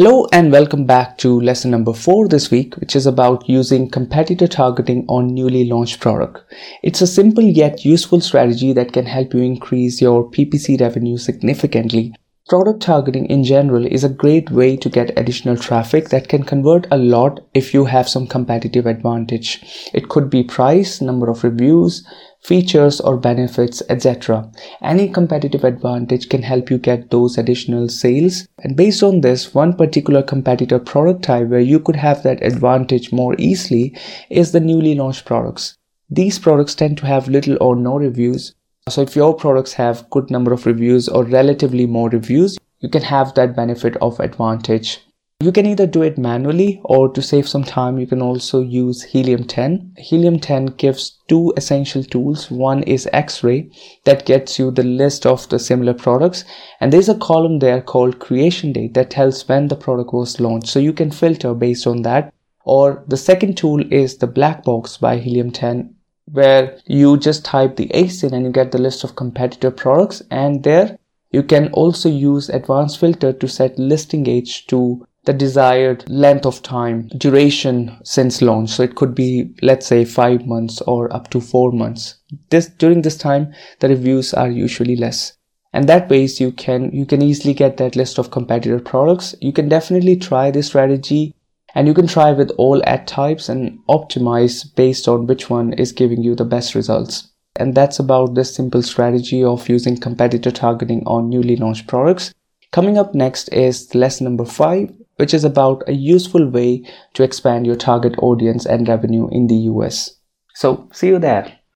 Hello and welcome back to lesson number four this week, which is about using competitor targeting on newly launched product. It's a simple yet useful strategy that can help you increase your PPC revenue significantly. Product targeting in general is a great way to get additional traffic that can convert a lot if you have some competitive advantage. It could be price, number of reviews, features or benefits, etc. Any competitive advantage can help you get those additional sales. And based on this, one particular competitor product type where you could have that advantage more easily is the newly launched products. These products tend to have little or no reviews. So if your products have good number of reviews or relatively more reviews, you can have that benefit of advantage. You can either do it manually or to save some time, you can also use Helium 10. Helium 10 gives two essential tools. One is X-ray that gets you the list of the similar products. And there's a column there called creation date that tells when the product was launched. So you can filter based on that. Or the second tool is the black box by Helium 10 where you just type the ASIN and you get the list of competitor products and there you can also use advanced filter to set listing age to the desired length of time, duration since launch. So it could be, let's say, five months or up to four months. This during this time, the reviews are usually less. And that ways you can you can easily get that list of competitor products. You can definitely try this strategy and you can try with all ad types and optimize based on which one is giving you the best results. And that's about this simple strategy of using competitor targeting on newly launched products. Coming up next is lesson number five, which is about a useful way to expand your target audience and revenue in the US. So, see you there.